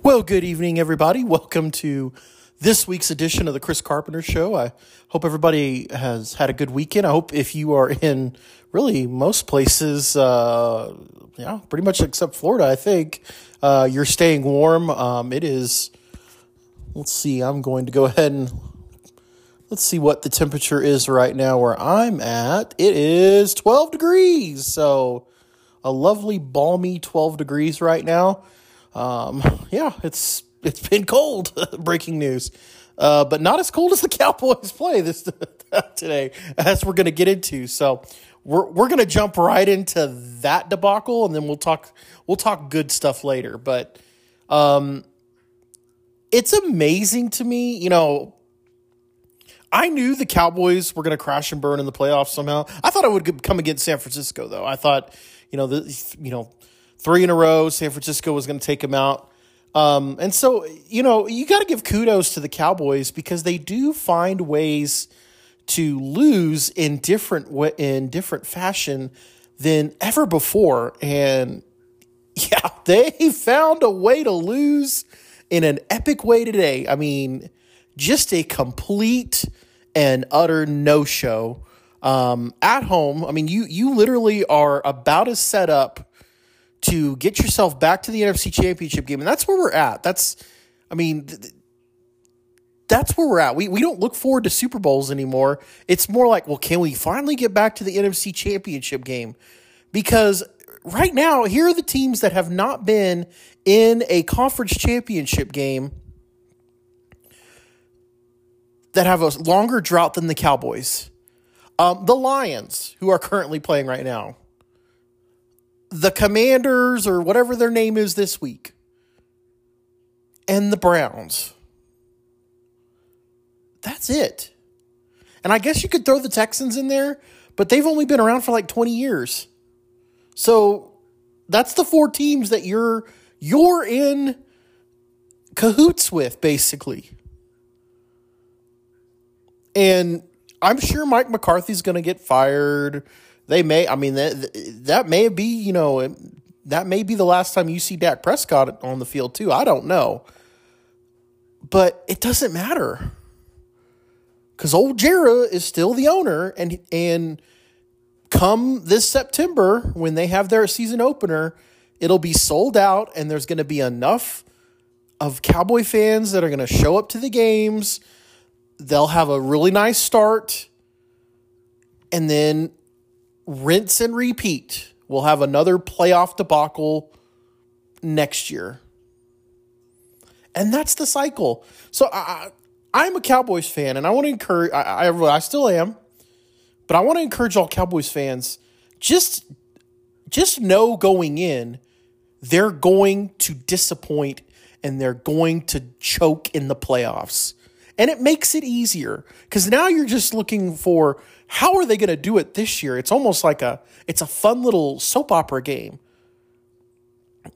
Well, good evening, everybody. Welcome to this week's edition of the Chris Carpenter Show. I hope everybody has had a good weekend. I hope if you are in really most places, uh, yeah, pretty much except Florida, I think, uh, you're staying warm. Um, it is, let's see, I'm going to go ahead and let's see what the temperature is right now where I'm at. It is 12 degrees. So a lovely, balmy 12 degrees right now. Um, yeah, it's it's been cold. Breaking news, uh, but not as cold as the Cowboys play this today, as we're going to get into. So we're we're going to jump right into that debacle, and then we'll talk we'll talk good stuff later. But um, it's amazing to me, you know. I knew the Cowboys were going to crash and burn in the playoffs somehow. I thought I would come against San Francisco, though. I thought, you know, the you know three in a row. San Francisco was going to take them out. Um, and so, you know, you got to give kudos to the Cowboys because they do find ways to lose in different in different fashion than ever before. And yeah, they found a way to lose in an epic way today. I mean, just a complete and utter no show um, at home. I mean, you you literally are about as set up to get yourself back to the NFC Championship game. And that's where we're at. That's, I mean, th- that's where we're at. We, we don't look forward to Super Bowls anymore. It's more like, well, can we finally get back to the NFC Championship game? Because right now, here are the teams that have not been in a conference championship game that have a longer drought than the Cowboys. Um, the Lions, who are currently playing right now the Commanders or whatever their name is this week, and the Browns. That's it. And I guess you could throw the Texans in there, but they've only been around for like 20 years. So that's the four teams that you're you're in cahoots with basically. And I'm sure Mike McCarthy's going to get fired they may. I mean that that may be you know that may be the last time you see Dak Prescott on the field too. I don't know, but it doesn't matter because old Jera is still the owner, and and come this September when they have their season opener, it'll be sold out, and there's going to be enough of Cowboy fans that are going to show up to the games. They'll have a really nice start, and then rinse and repeat. We'll have another playoff debacle next year. And that's the cycle. So I, I'm a Cowboys fan, and I want to encourage. I, I, I still am, but I want to encourage all Cowboys fans. Just, just know going in, they're going to disappoint, and they're going to choke in the playoffs, and it makes it easier because now you're just looking for how are they going to do it this year? It's almost like a it's a fun little soap opera game.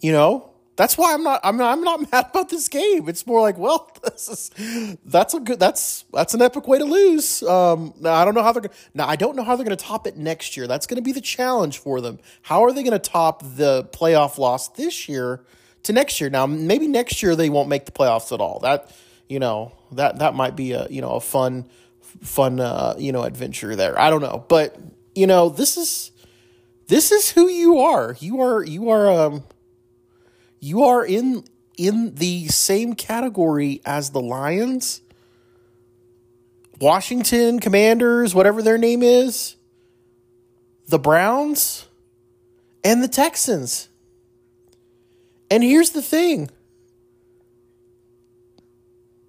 You know, that's why I'm not I'm not, I'm not mad about this game. It's more like, well, this is that's a good that's that's an epic way to lose. Um, now I don't know how they're now I don't know how they're going to top it next year. That's going to be the challenge for them. How are they going to top the playoff loss this year to next year? Now maybe next year they won't make the playoffs at all. That you know that that might be a you know a fun fun uh, you know adventure there. I don't know, but you know this is this is who you are. You are you are um you are in in the same category as the Lions, Washington Commanders, whatever their name is, the Browns, and the Texans. And here's the thing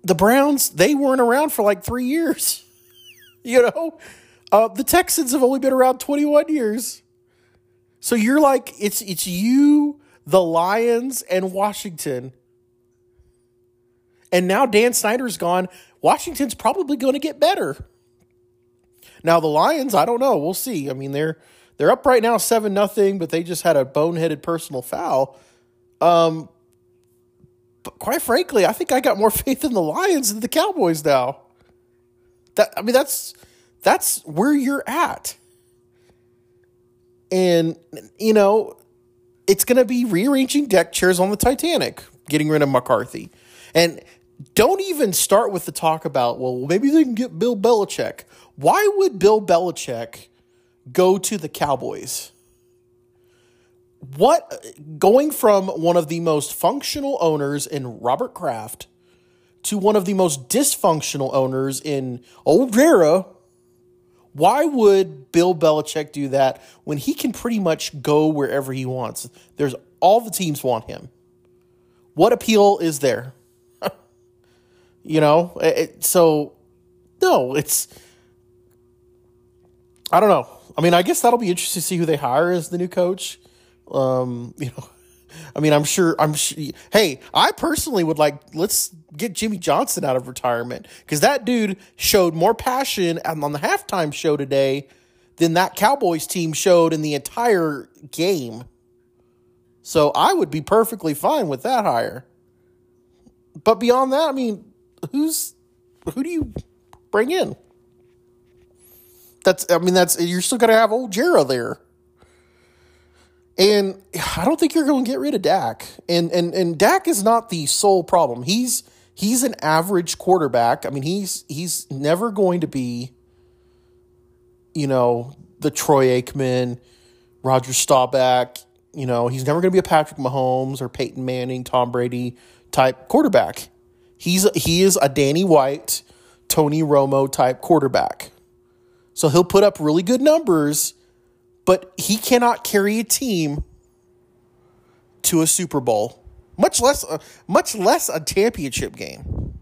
the Browns, they weren't around for like three years. You know, uh, the Texans have only been around 21 years. So you're like, it's it's you, the Lions, and Washington. And now Dan Snyder's gone. Washington's probably going to get better. Now the Lions, I don't know. We'll see. I mean, they're they're up right now seven nothing, but they just had a boneheaded personal foul. Um, but quite frankly, I think I got more faith in the Lions than the Cowboys now. That I mean, that's that's where you're at. And you know, it's going to be rearranging deck chairs on the Titanic. getting rid of McCarthy. And don't even start with the talk about, well, maybe they can get Bill Belichick. Why would Bill Belichick go to the Cowboys? What going from one of the most functional owners in Robert Kraft to one of the most dysfunctional owners in Old Jera, why would Bill Belichick do that when he can pretty much go wherever he wants? There's all the teams want him. What appeal is there? you know, it, so no, it's I don't know. I mean, I guess that'll be interesting to see who they hire as the new coach. Um, you know, I mean, I'm sure. I'm sure. Hey, I personally would like. Let's get Jimmy Johnson out of retirement because that dude showed more passion on the halftime show today than that Cowboys team showed in the entire game. So I would be perfectly fine with that hire. But beyond that, I mean, who's who do you bring in? That's I mean, that's you're still gonna have old Jera there. And I don't think you're going to get rid of Dak. And and and Dak is not the sole problem. He's he's an average quarterback. I mean, he's he's never going to be you know, the Troy Aikman, Roger Staubach, you know, he's never going to be a Patrick Mahomes or Peyton Manning, Tom Brady type quarterback. He's he is a Danny White, Tony Romo type quarterback. So he'll put up really good numbers but he cannot carry a team to a Super Bowl, much less uh, much less a championship game.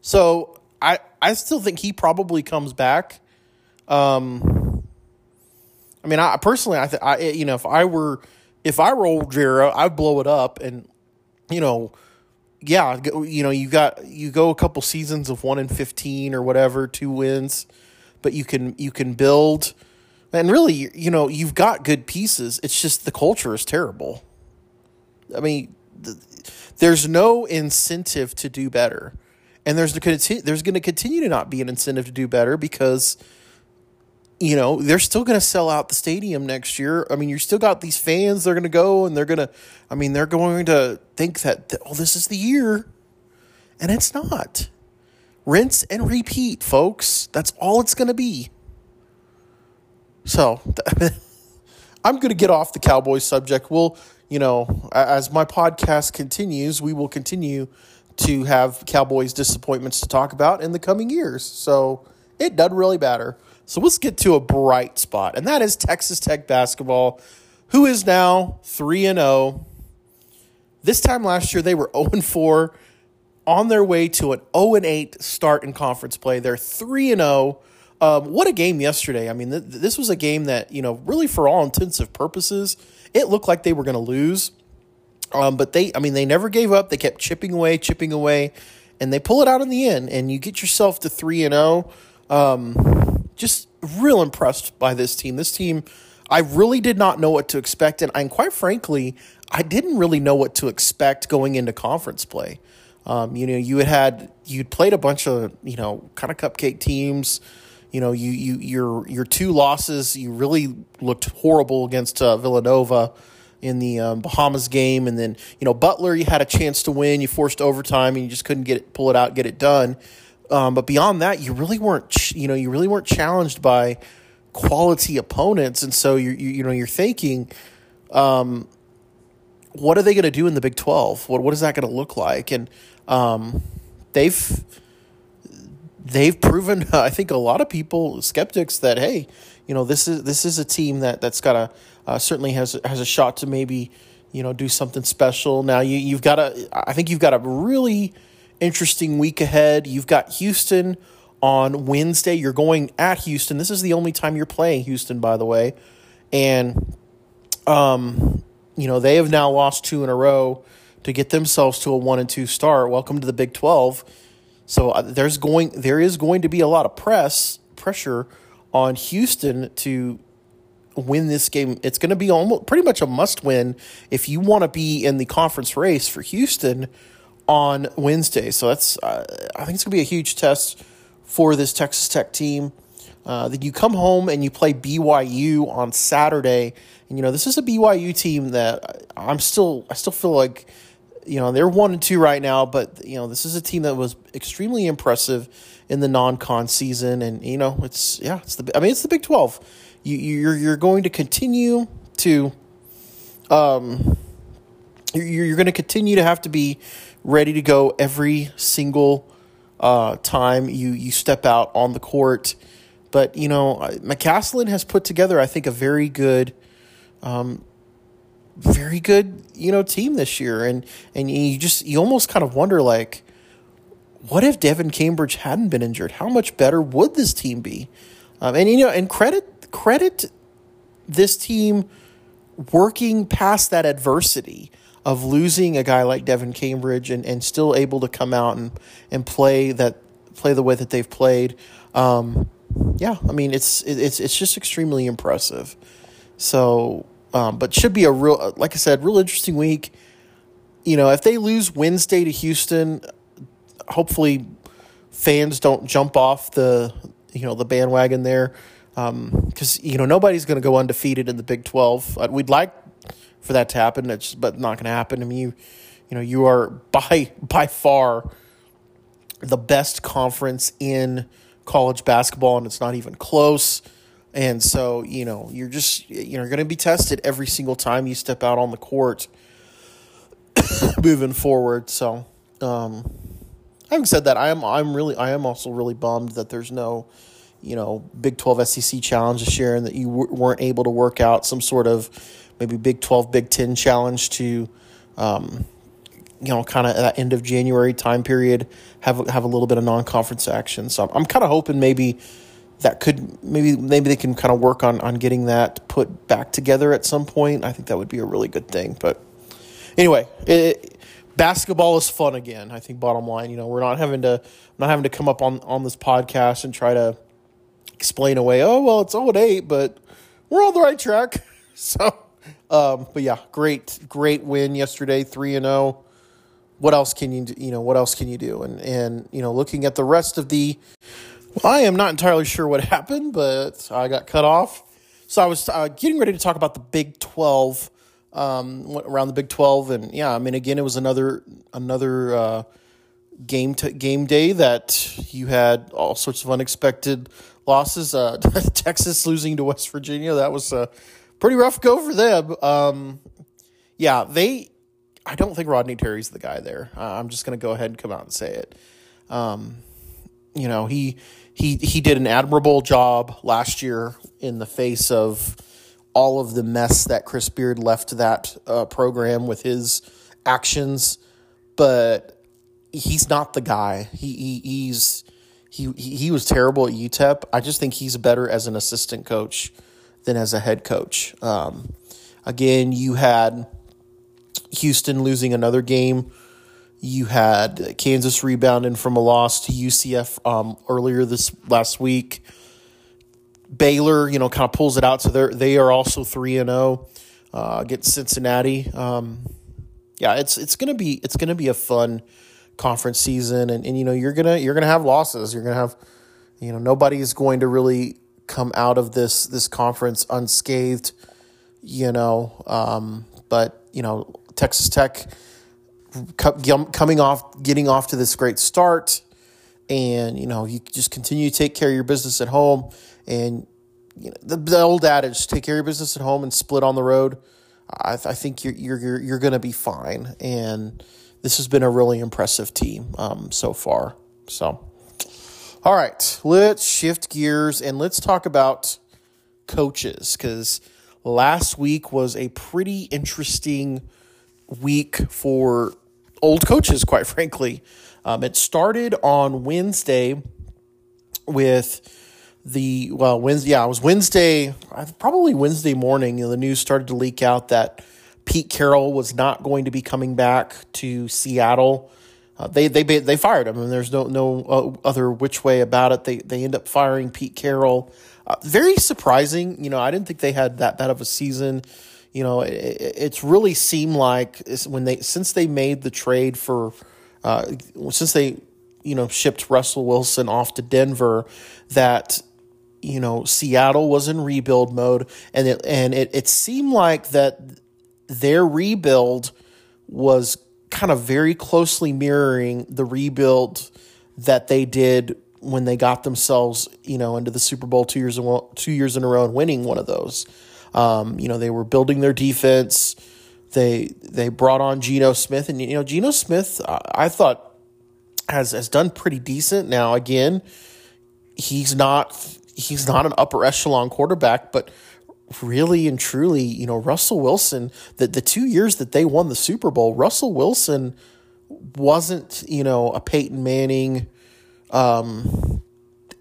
So I I still think he probably comes back. Um, I mean, I personally, I, th- I you know, if I were if I were old Jera, I'd blow it up, and you know, yeah, you know, you got you go a couple seasons of one in fifteen or whatever, two wins, but you can you can build and really, you know, you've got good pieces. It's just the culture is terrible. I mean, there's no incentive to do better. And there's there's going to continue to not be an incentive to do better because you know, they're still going to sell out the stadium next year. I mean, you still got these fans they're going to go and they're going to I mean, they're going to think that oh, this is the year. And it's not. Rinse and repeat, folks. That's all it's going to be. So I'm going to get off the Cowboys subject. We'll, you know, as my podcast continues, we will continue to have Cowboys disappointments to talk about in the coming years. So it doesn't really matter. So let's get to a bright spot, and that is Texas Tech basketball, who is now 3 and 0. This time last year, they were 0 4 on their way to an 0 8 start in conference play. They're 3 and 0 um, what a game yesterday. I mean, th- this was a game that, you know, really for all intensive purposes, it looked like they were going to lose. Um, but they, I mean, they never gave up. They kept chipping away, chipping away, and they pull it out in the end. And you get yourself to 3 and 0. Um, just real impressed by this team. This team, I really did not know what to expect. And, and quite frankly, I didn't really know what to expect going into conference play. Um, you know, you had had, you'd played a bunch of, you know, kind of cupcake teams you know, you you your your two losses, you really looked horrible against uh, Villanova in the um, Bahamas game, and then you know Butler, you had a chance to win, you forced overtime, and you just couldn't get it, pull it out, get it done. Um, but beyond that, you really weren't, you know, you really weren't challenged by quality opponents, and so you you, you know you're thinking, um, what are they going to do in the Big Twelve? What what is that going to look like? And um, they've they've proven, I think, a lot of people skeptics that hey, you know, this is this is a team that that's got a uh, certainly has has a shot to maybe you know do something special. Now you you've got a I think you've got a really interesting week ahead. You've got Houston on Wednesday. You're going at Houston. This is the only time you're playing Houston, by the way, and um, you know they have now lost two in a row to get themselves to a one and two start. Welcome to the Big Twelve so uh, there's going there is going to be a lot of press pressure on Houston to win this game. It's going to be almost pretty much a must win if you want to be in the conference race for Houston on Wednesday. So that's uh, I think it's going to be a huge test for this Texas Tech team. Uh, then you come home and you play BYU on Saturday, and you know this is a BYU team that I'm still I still feel like you know they're one and two right now, but you know this is a team that was extremely impressive in the non-con season, and you know it's yeah it's the I mean it's the Big Twelve. You you're you're going to continue to um you're you're going to continue to have to be ready to go every single uh, time you you step out on the court. But you know McCasland has put together I think a very good. Um, very good, you know, team this year, and and you just you almost kind of wonder like, what if Devan Cambridge hadn't been injured? How much better would this team be? Um, and you know, and credit credit this team working past that adversity of losing a guy like Devan Cambridge and, and still able to come out and, and play that play the way that they've played. Um, yeah, I mean it's it's it's just extremely impressive. So um, but should be a real, like I said, real interesting week. You know, if they lose Wednesday to Houston, hopefully fans don't jump off the you know the bandwagon there because um, you know nobody's going to go undefeated in the Big Twelve. Uh, we'd like for that to happen, it's but not going to happen. I mean, you you know you are by by far the best conference in college basketball, and it's not even close. And so, you know, you're just, you know, going to be tested every single time you step out on the court moving forward. So, um, having said that, I am, I'm really, I am also really bummed that there's no, you know, Big 12 SEC challenge this year and that you w- weren't able to work out some sort of maybe Big 12, Big 10 challenge to, um, you know, kind of that end of January time period, have have a little bit of non conference action. So I'm, I'm kind of hoping maybe that could maybe maybe they can kind of work on on getting that put back together at some point. I think that would be a really good thing. But anyway, it, basketball is fun again. I think bottom line, you know, we're not having to not having to come up on on this podcast and try to explain away. Oh well, it's all at eight, but we're on the right track. So, um, but yeah, great great win yesterday, three and zero. Oh. What else can you do? You know, what else can you do? And and you know, looking at the rest of the well, I am not entirely sure what happened, but I got cut off. So I was uh, getting ready to talk about the Big Twelve, um, around the Big Twelve, and yeah, I mean, again, it was another another uh, game t- game day that you had all sorts of unexpected losses. Uh, Texas losing to West Virginia, that was a pretty rough go for them. Um, yeah, they. I don't think Rodney Terry's the guy there. I'm just going to go ahead and come out and say it. Um, you know, he he he did an admirable job last year in the face of all of the mess that Chris Beard left that uh, program with his actions, but he's not the guy. He, he he's he he was terrible at UTEP. I just think he's better as an assistant coach than as a head coach. Um, again, you had Houston losing another game you had Kansas rebounding from a loss to UCF um, earlier this last week. Baylor, you know, kind of pulls it out, so they they are also three and zero. Oh, uh, against Cincinnati. Um, yeah, it's it's gonna be it's gonna be a fun conference season, and, and you know you're gonna you're gonna have losses. You're gonna have you know nobody is going to really come out of this this conference unscathed. You know, um, but you know Texas Tech coming off, getting off to this great start, and you know you just continue to take care of your business at home, and you know the, the old adage: take care of your business at home and split on the road. I, I think you're you're you're, going to be fine, and this has been a really impressive team um, so far. So, all right, let's shift gears and let's talk about coaches because last week was a pretty interesting week for old coaches, quite frankly. Um, it started on Wednesday with the well Wednesday. Yeah, it was Wednesday. Probably Wednesday morning. You know, the news started to leak out that Pete Carroll was not going to be coming back to Seattle. Uh, they they they fired him, and there's no no uh, other which way about it. They they end up firing Pete Carroll. Uh, very surprising. You know, I didn't think they had that bad of a season you know, it, it's really seemed like when they since they made the trade for uh, since they you know shipped Russell Wilson off to Denver that you know Seattle was in rebuild mode and it and it, it seemed like that their rebuild was kind of very closely mirroring the rebuild that they did when they got themselves, you know, into the Super Bowl two years in, two years in a row and winning one of those. Um, you know, they were building their defense. They they brought on Geno Smith, and you know, Geno Smith, I, I thought has has done pretty decent. Now, again, he's not he's not an upper echelon quarterback, but really and truly, you know, Russell Wilson, the, the two years that they won the Super Bowl, Russell Wilson wasn't, you know, a Peyton Manning, um,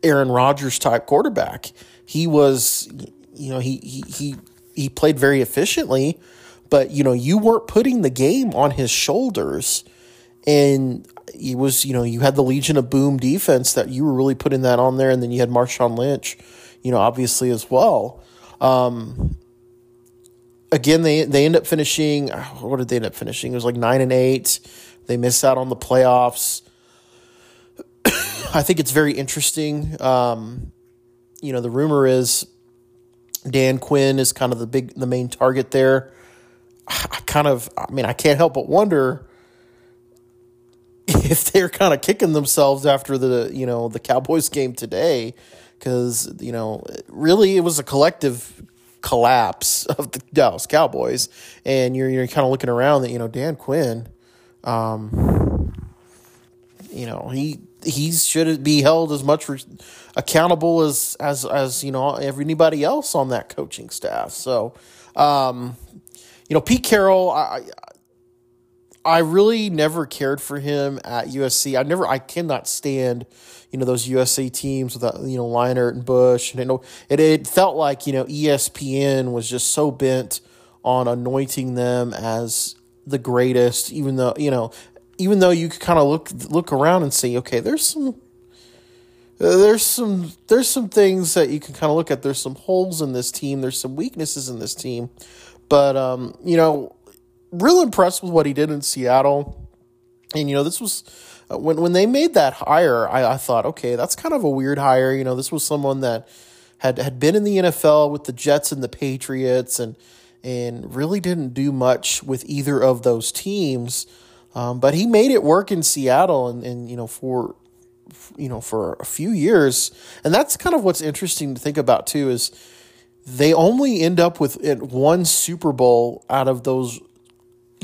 Aaron Rodgers type quarterback. He was, you know, he, he, he, he played very efficiently, but, you know, you weren't putting the game on his shoulders. And it was, you know, you had the Legion of Boom defense that you were really putting that on there. And then you had Marshawn Lynch, you know, obviously as well. Um, again, they they end up finishing. What did they end up finishing? It was like nine and eight. They miss out on the playoffs. I think it's very interesting. Um, you know, the rumor is Dan Quinn is kind of the big, the main target there. I kind of, I mean, I can't help but wonder if they're kind of kicking themselves after the, you know, the Cowboys game today because you know really it was a collective collapse of the Dallas Cowboys, and you're you're kind of looking around that you know Dan Quinn, um, you know he he should be held as much re- accountable as as as you know anybody else on that coaching staff. So, um, you know Pete Carroll, I I really never cared for him at USC. I never I cannot stand you know those USC teams with that, you know Leinart and Bush, and it, it it felt like you know ESPN was just so bent on anointing them as the greatest, even though you know even though you could kind of look look around and see, okay, there's some there's some there's some things that you can kind of look at. There's some holes in this team. There's some weaknesses in this team, but um, you know, real impressed with what he did in Seattle, and you know, this was uh, when when they made that hire, I, I thought, okay, that's kind of a weird hire. You know, this was someone that had had been in the NFL with the Jets and the Patriots, and and really didn't do much with either of those teams. Um, but he made it work in Seattle, and, and you know for you know for a few years, and that's kind of what's interesting to think about too. Is they only end up with one Super Bowl out of those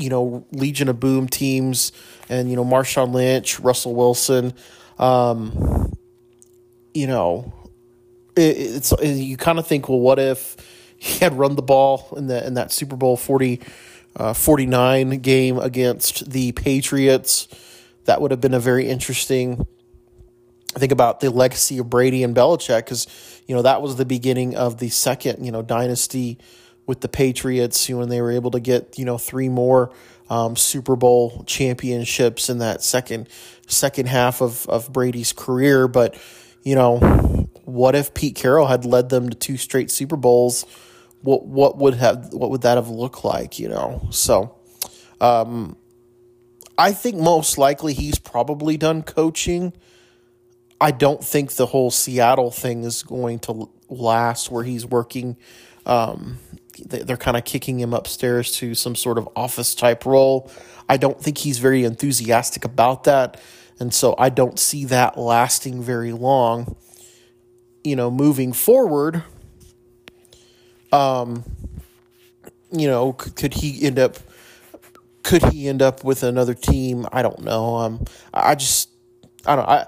you know, Legion of Boom teams and, you know, Marshawn Lynch, Russell Wilson. Um, you know, it, it's you kind of think, well, what if he had run the ball in the in that Super Bowl 40, uh, 49 game against the Patriots? That would have been a very interesting. Think about the legacy of Brady and Belichick because you know that was the beginning of the second you know dynasty with the Patriots when they were able to get you know three more um, Super Bowl championships in that second second half of of Brady's career. But you know, what if Pete Carroll had led them to two straight Super Bowls? What what would have what would that have looked like? You know, so. Um, I think most likely he's probably done coaching. I don't think the whole Seattle thing is going to last where he's working um, they're kind of kicking him upstairs to some sort of office type role. I don't think he's very enthusiastic about that. And so I don't see that lasting very long. You know, moving forward, um, you know, could, could he end up could he end up with another team? I don't know. Um, I just I don't I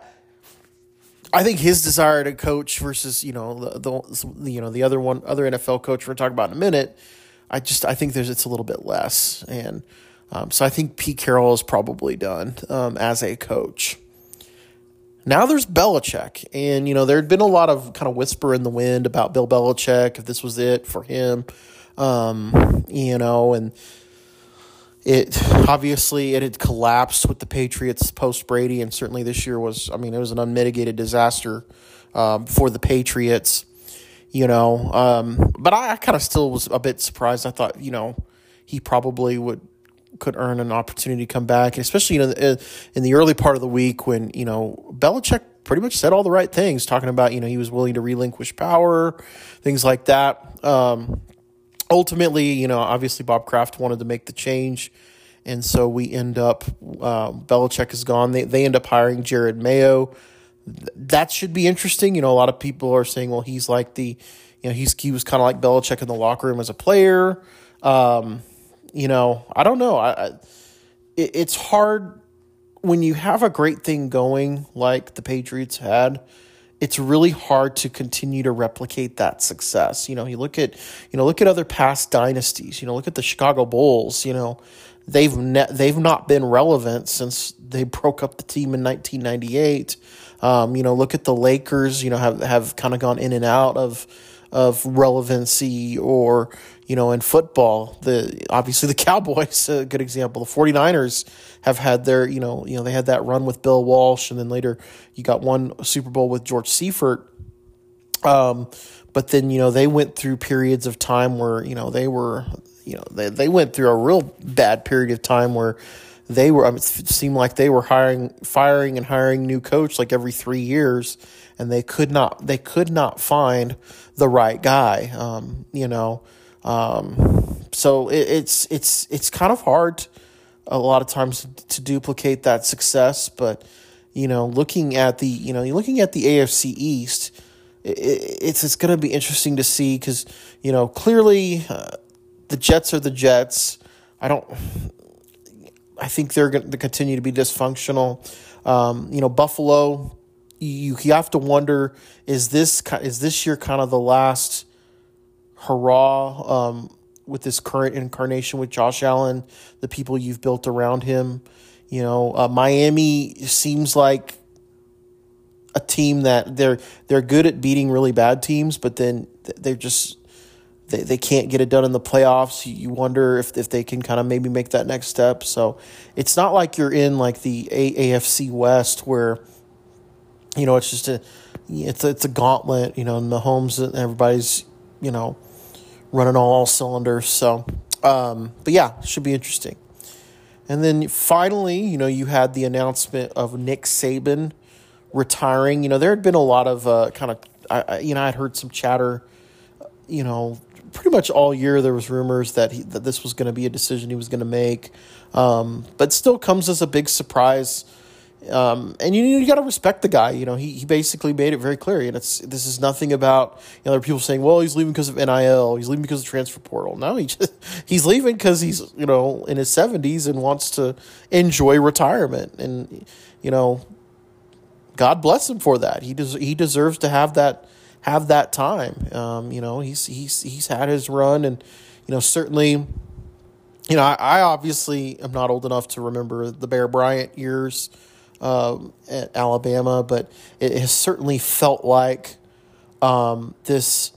I think his desire to coach versus you know the, the you know the other one other NFL coach we're talking about in a minute. I just I think there's it's a little bit less, and um, so I think Pete Carroll is probably done um, as a coach. Now there's Belichick, and you know there had been a lot of kind of whisper in the wind about Bill Belichick if this was it for him, um, you know, and it obviously it had collapsed with the Patriots post Brady, and certainly this year was. I mean, it was an unmitigated disaster um, for the Patriots. You know, um, but I, I kind of still was a bit surprised. I thought, you know, he probably would could earn an opportunity to come back, especially you know in the early part of the week when you know Belichick pretty much said all the right things, talking about you know he was willing to relinquish power, things like that. Um, ultimately, you know, obviously Bob Kraft wanted to make the change, and so we end up uh, Belichick is gone. They they end up hiring Jerod Mayo. That should be interesting. You know, a lot of people are saying, well, he's like the, you know, he's he was kind of like Belichick in the locker room as a player. Um, you know, I don't know. I, I it, it's hard when you have a great thing going like the Patriots had it's really hard to continue to replicate that success. You know, you look at you know look at other past dynasties. You know, look at the Chicago Bulls. You know, they've ne- they've not been relevant since they broke up the team in 1998. Um, you know, look at the Lakers. You know, have have kind of gone in and out of of relevancy or you know in football the obviously the cowboys a good example the 49ers have had their you know you know they had that run with bill walsh and then later you got one super bowl with george seifert um, but then you know they went through periods of time where you know they were you know they, they went through a real bad period of time where they were I mean, it seemed like they were hiring firing and hiring new coach like every three years and they could not they could not find the right guy. Um, you know, um, so it, it's it's it's kind of hard a lot of times to duplicate that success. But you know, looking at the you know you're looking at the AFC East, it, it's it's going to be interesting to see because you know clearly uh, the Jets are the Jets. I don't. I think they're going to continue to be dysfunctional. Um, you know, Buffalo you, you have to wonder is this is this year kind of the last hurrah um, with this current incarnation with Josh Allen, the people you've built around him. You know, uh, Miami seems like a team that they're they're good at beating really bad teams, but then they're just they, they can't get it done in the playoffs. You wonder if if they can kind of maybe make that next step. So it's not like you're in like the AFC West where you know, it's just a it's a, it's a gauntlet. You know, and Mahomes and everybody's you know running all cylinders. So, um, but yeah, should be interesting. And then finally, you know, you had the announcement of Nick Saban retiring. You know, there had been a lot of uh, kind of, I, you know, I'd heard some chatter, you know, pretty much all year there was rumors that he, that this was going to be a decision he was going to make, um, but still comes as a big surprise um, and you you got to respect the guy. You know, he, he basically made it very clear. And it's this is nothing about you know there are people saying, well, he's leaving because of NIL. He's leaving because of transfer portal. No, he just, he's leaving because he's you know in his seventies and wants to enjoy retirement. And you know, God bless him for that. He des- he deserves to have that have that time. Um, you know, he's he's he's had his run, and you know certainly. You know, I, I obviously am not old enough to remember the Bear Bryant years um, at Alabama, but it has certainly felt like um, this,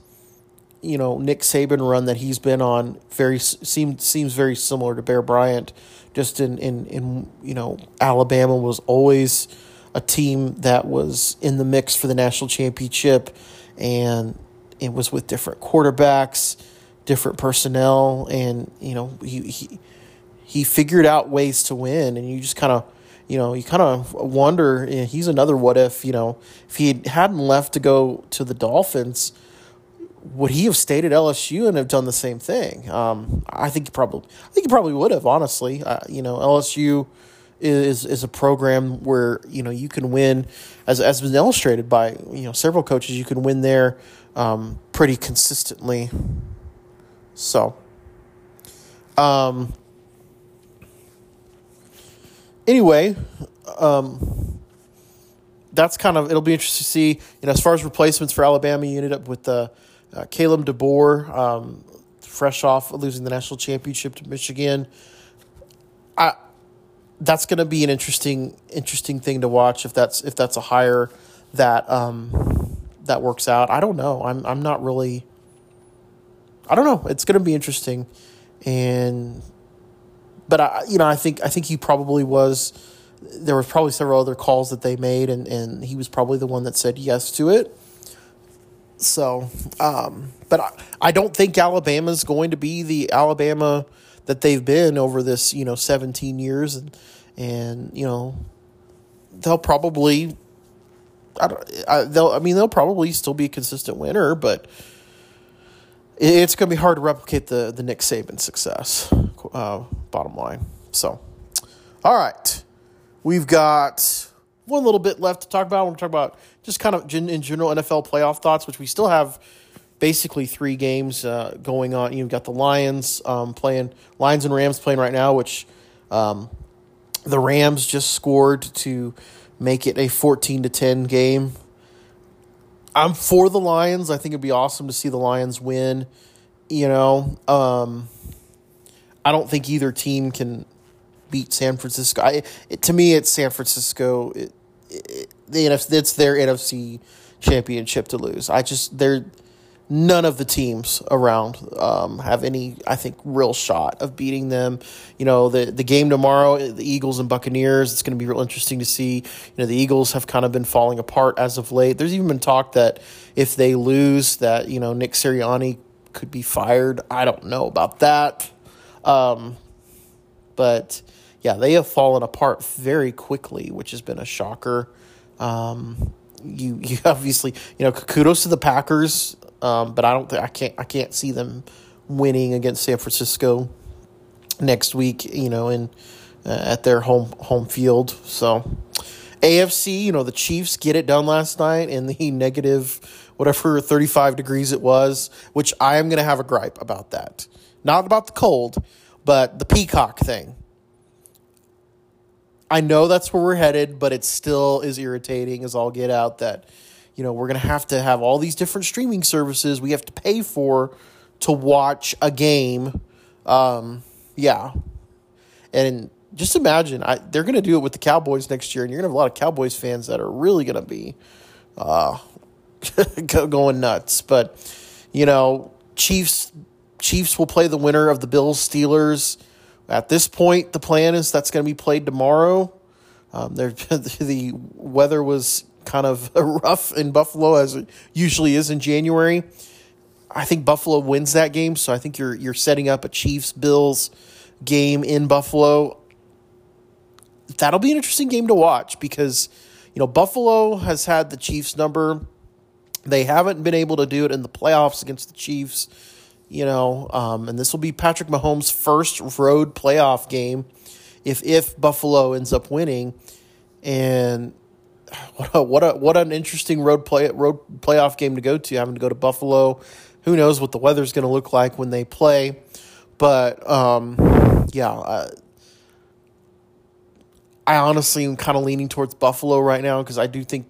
you know, Nick Saban run that he's been on very seems seems very similar to Bear Bryant. Just in in in you know, Alabama was always a team that was in the mix for the national championship, and it was with different quarterbacks, different personnel, and you know he he he figured out ways to win, and you just kind of you know, you kind of wonder. You know, he's another what if. You know, if he hadn't left to go to the Dolphins, would he have stayed at LSU and have done the same thing? Um, I think he probably. I think he probably would have. Honestly, uh, you know, LSU is is a program where you know you can win, as as been illustrated by you know several coaches. You can win there um, pretty consistently. So. Um, anyway, um, that's kind of it'll be interesting to see. You know, as far as replacements for Alabama, you ended up with the uh, Kalen DeBoer, um, fresh off losing the national championship to Michigan. I that's going to be an interesting interesting thing to watch if that's if that's a hire that um, that works out. I don't know. I'm I'm not really. I don't know. It's going to be interesting, and but I, you know, I think I think he probably was. There was probably several other calls that they made, and and he was probably the one that said yes to it. So, um, but I, I don't think Alabama's going to be the Alabama that they've been over this, you know, seventeen years, and and you know, they'll probably. I don't. I, they'll. I mean, they'll probably still be a consistent winner, but it's going to be hard to replicate the the Nick Saban success. Uh, bottom line. So, all right, we've got one little bit left to talk about. We're talk about just kind of in general NFL playoff thoughts, which we still have basically three games uh, going on. You've got the Lions um, playing, Lions and Rams playing right now, which um, the Rams just scored to make it a 14 to 10 game. I'm for the Lions. I think it'd be awesome to see the Lions win. You know, um, I don't think either team can beat San Francisco. I, it, to me, it's San Francisco. It, it, the NFC, it's their NFC championship to lose. I just they're none of the teams around um, have any, I think, real shot of beating them. You know, the the game tomorrow, the Eagles and Buccaneers. It's going to be real interesting to see. You know, the Eagles have kind of been falling apart as of late. There's even been talk that if they lose, that you know Nick Sirianni could be fired. I don't know about that, um, but yeah, they have fallen apart very quickly, which has been a shocker. Um, you you obviously you know kudos to the Packers um, but I don't think I can't I can't see them winning against San Francisco next week. You know, in uh, at their home home field. So AFC, you know, the Chiefs get it done last night in the negative whatever 35 degrees it was, which I am going to have a gripe about that. Not about the cold, but the peacock thing. I know that's where we're headed, but it still is irritating as all get out that you know, we're going to have to have all these different streaming services we have to pay for to watch a game. Um, yeah. And just imagine, I, they're going to do it with the Cowboys next year, and you're going to have a lot of Cowboys fans that are really going to be uh, going nuts. But, you know, Chiefs Chiefs will play the winner of the Bills Steelers. At this point, the plan is that's going to be played tomorrow. Um, the weather was kind of rough in Buffalo as it usually is in January. I think Buffalo wins that game, so I think you're you're setting up a Chiefs Bills game in Buffalo. That'll be an interesting game to watch because you know Buffalo has had the Chiefs number. They haven't been able to do it in the playoffs against the Chiefs, you know, um, and this will be Patrick Mahomes' first road playoff game if if Buffalo ends up winning. And what a, what a what an interesting road play road playoff game to go to. Having to go to Buffalo, who knows what the weather's going to look like when they play, but um, yeah, uh, I honestly am kind of leaning towards Buffalo right now because I do think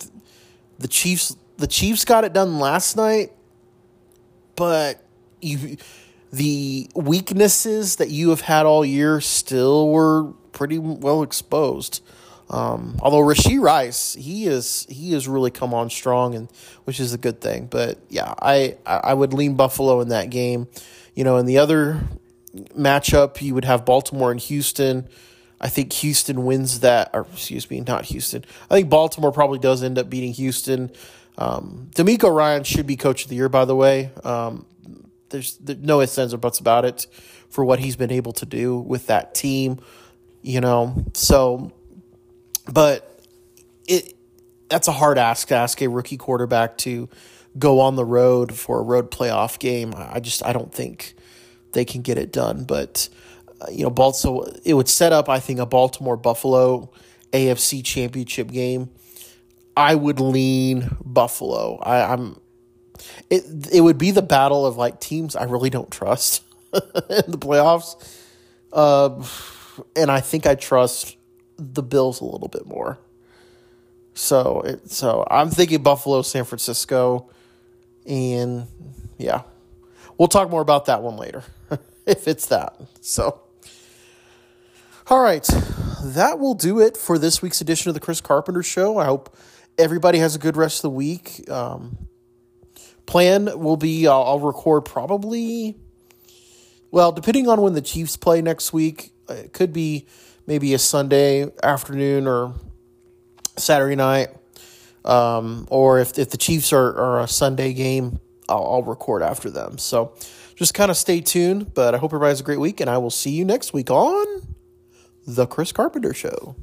the Chiefs the Chiefs got it done last night, but you the weaknesses that you have had all year still were pretty well exposed. Um, although Rashee Rice, he is he has really come on strong, and which is a good thing. But yeah, I I would lean Buffalo in that game. You know, in the other matchup, you would have Baltimore and Houston. I think Houston wins that, or excuse me, not Houston. I think Baltimore probably does end up beating Houston. Um, DeMeco Ryan should be coach of the year, by the way. Um, there's, no ifs, ands, or buts about it for what he's been able to do with that team. You know, so but it that's a hard ask to ask a rookie quarterback to go on the road for a road playoff game. I just I don't think they can get it done. But uh, you know, Baltimore it would set up I think a Baltimore Buffalo AFC Championship game. I would lean Buffalo. I, I'm it it would be the battle of like teams I really don't trust in the playoffs. Uh, and I think I trust the Bills a little bit more. So it, so I'm thinking Buffalo, San Francisco, and yeah, we'll talk more about that one later if it's that. So, all right, that will do it for this week's edition of the Chris Carpenter Show. I hope everybody has a good rest of the week. Um, plan will be I'll, I'll record probably well, depending on when the Chiefs play next week. It could be maybe a Sunday afternoon or Saturday night. Um, or if, if the Chiefs are, are a Sunday game, I'll, I'll record after them. So just kind of stay tuned. But I hope everybody has a great week, and I will see you next week on The Chris Carpenter Show.